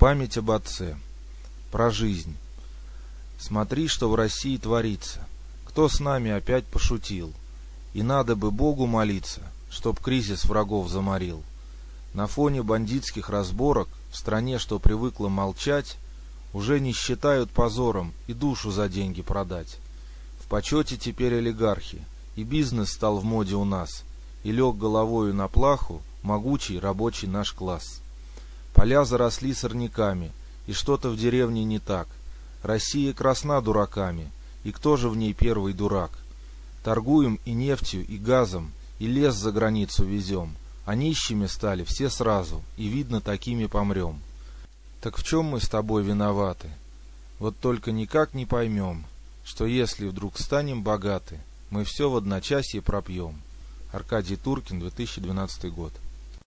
память об отце. Про жизнь. Смотри, что в России творится. Кто с нами опять пошутил? И надо бы Богу молиться, чтоб кризис врагов заморил. На фоне бандитских разборок в стране, что привыкла молчать, уже не считают позором и душу за деньги продать. В почете теперь олигархи, и бизнес стал в моде у нас, и лег головою на плаху могучий рабочий наш класс. Поля заросли сорняками, и что-то в деревне не так. Россия красна дураками, и кто же в ней первый дурак? Торгуем и нефтью, и газом, и лес за границу везем, а нищими стали все сразу, и, видно, такими помрем. Так в чем мы с тобой виноваты? Вот только никак не поймем, что если вдруг станем богаты, мы все в одночасье пропьем. Аркадий Туркин, 2012 год.